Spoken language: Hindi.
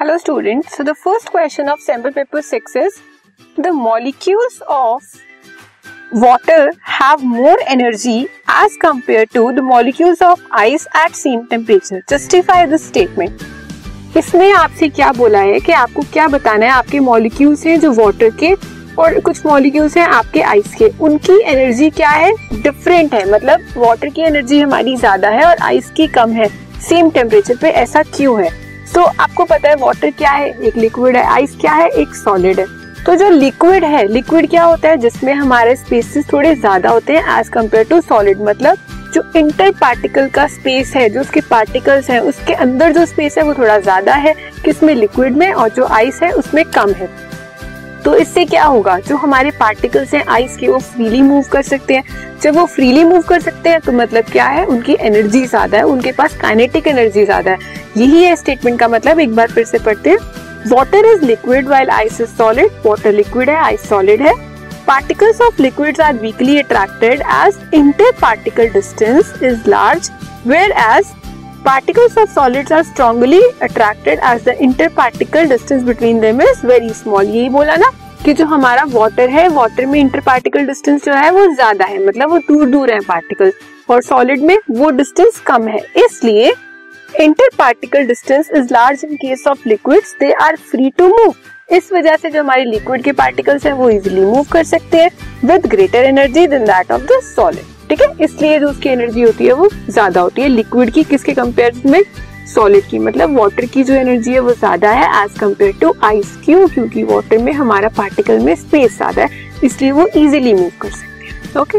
Hello student so the first question of sample paper six is the molecules of water have more energy as compare to the molecules of ice at same temperature justify this statement इसमें आपसे क्या बोला है कि आपको क्या बताना है आपके मॉलिक्यूल्स हैं जो वॉटर के और कुछ मॉलिक्यूल्स हैं आपके आइस के? उनकी एनर्जी क्या है? डिफरेंट है। मतलब वाटर की एनर्जी हमारी ज़्यादा है और आइस की कम है। सेम टेम्परेचर पे ऐसा क्यों है? तो आपको पता है वाटर क्या है? एक लिक्विड है आइस क्या है? एक सॉलिड है। तो जो लिक्विड है लिक्विड क्या होता है? जिसमें हमारे स्पेसेस थोड़े ज़्यादा होते हैं एज कंपेयर टू सॉलिड मतलब जो इंटर पार्टिकल का स्पेस है, जो उसके पार्टिकल्स हैं, उसके अंदर जो स्पेस है, वो थोड़ा ज़्यादा है किसमें? लिक्विड में और जो आइस है, उसमें कम है। तो इससे क्या होगा? जो हमारे पार्टिकल्स हैं आइस के, वो फ्रीली मूव कर सकते हैं। जब वो फ्रीली मूव कर सकते हैं तो मतलब क्या है? उनकी एनर्जी ज़्यादा है, उनके पास काइनेटिक एनर्जी ज़्यादा है। यही है स्टेटमेंट का मतलब। एक बार फिर से पढ़ते हैं। Water is liquid while ice is solid water liquid है आइस सॉलिड है। Particles of liquids are weakly attracted as inter particle distance is large whereas particles of solids are strongly attracted as the interparticle distance between them is very small. यही बोला ना कि जो हमारा वाटर है वाटर में इंटर पार्टिकल डिस्टेंस जो है वो ज़्यादा है। मतलब वो दूर दूर है पार्टिकल्स और सॉलिड में वो डिस्टेंस कम है। इसलिए inter particle distance is large in case of liquids they are free to move इस वजह से जो हमारे लिक्विड के पार्टिकल्स हैं, वो इजिली मूव कर सकते हैं। With greater energy than that of the solid ठीक है? इसलिए जो उसकी एनर्जी होती है वो ज़्यादा होती है। लिक्विड की किसके कंपेयर में? सॉलिड की। मतलब वाटर की जो एनर्जी है वो ज़्यादा है एज कंपेयर टू आइस क्यों? क्योंकि वाटर में हमारा पार्टिकल में स्पेस ज़्यादा है, इसलिए वो इजिली मूव कर सकते हैं। Okay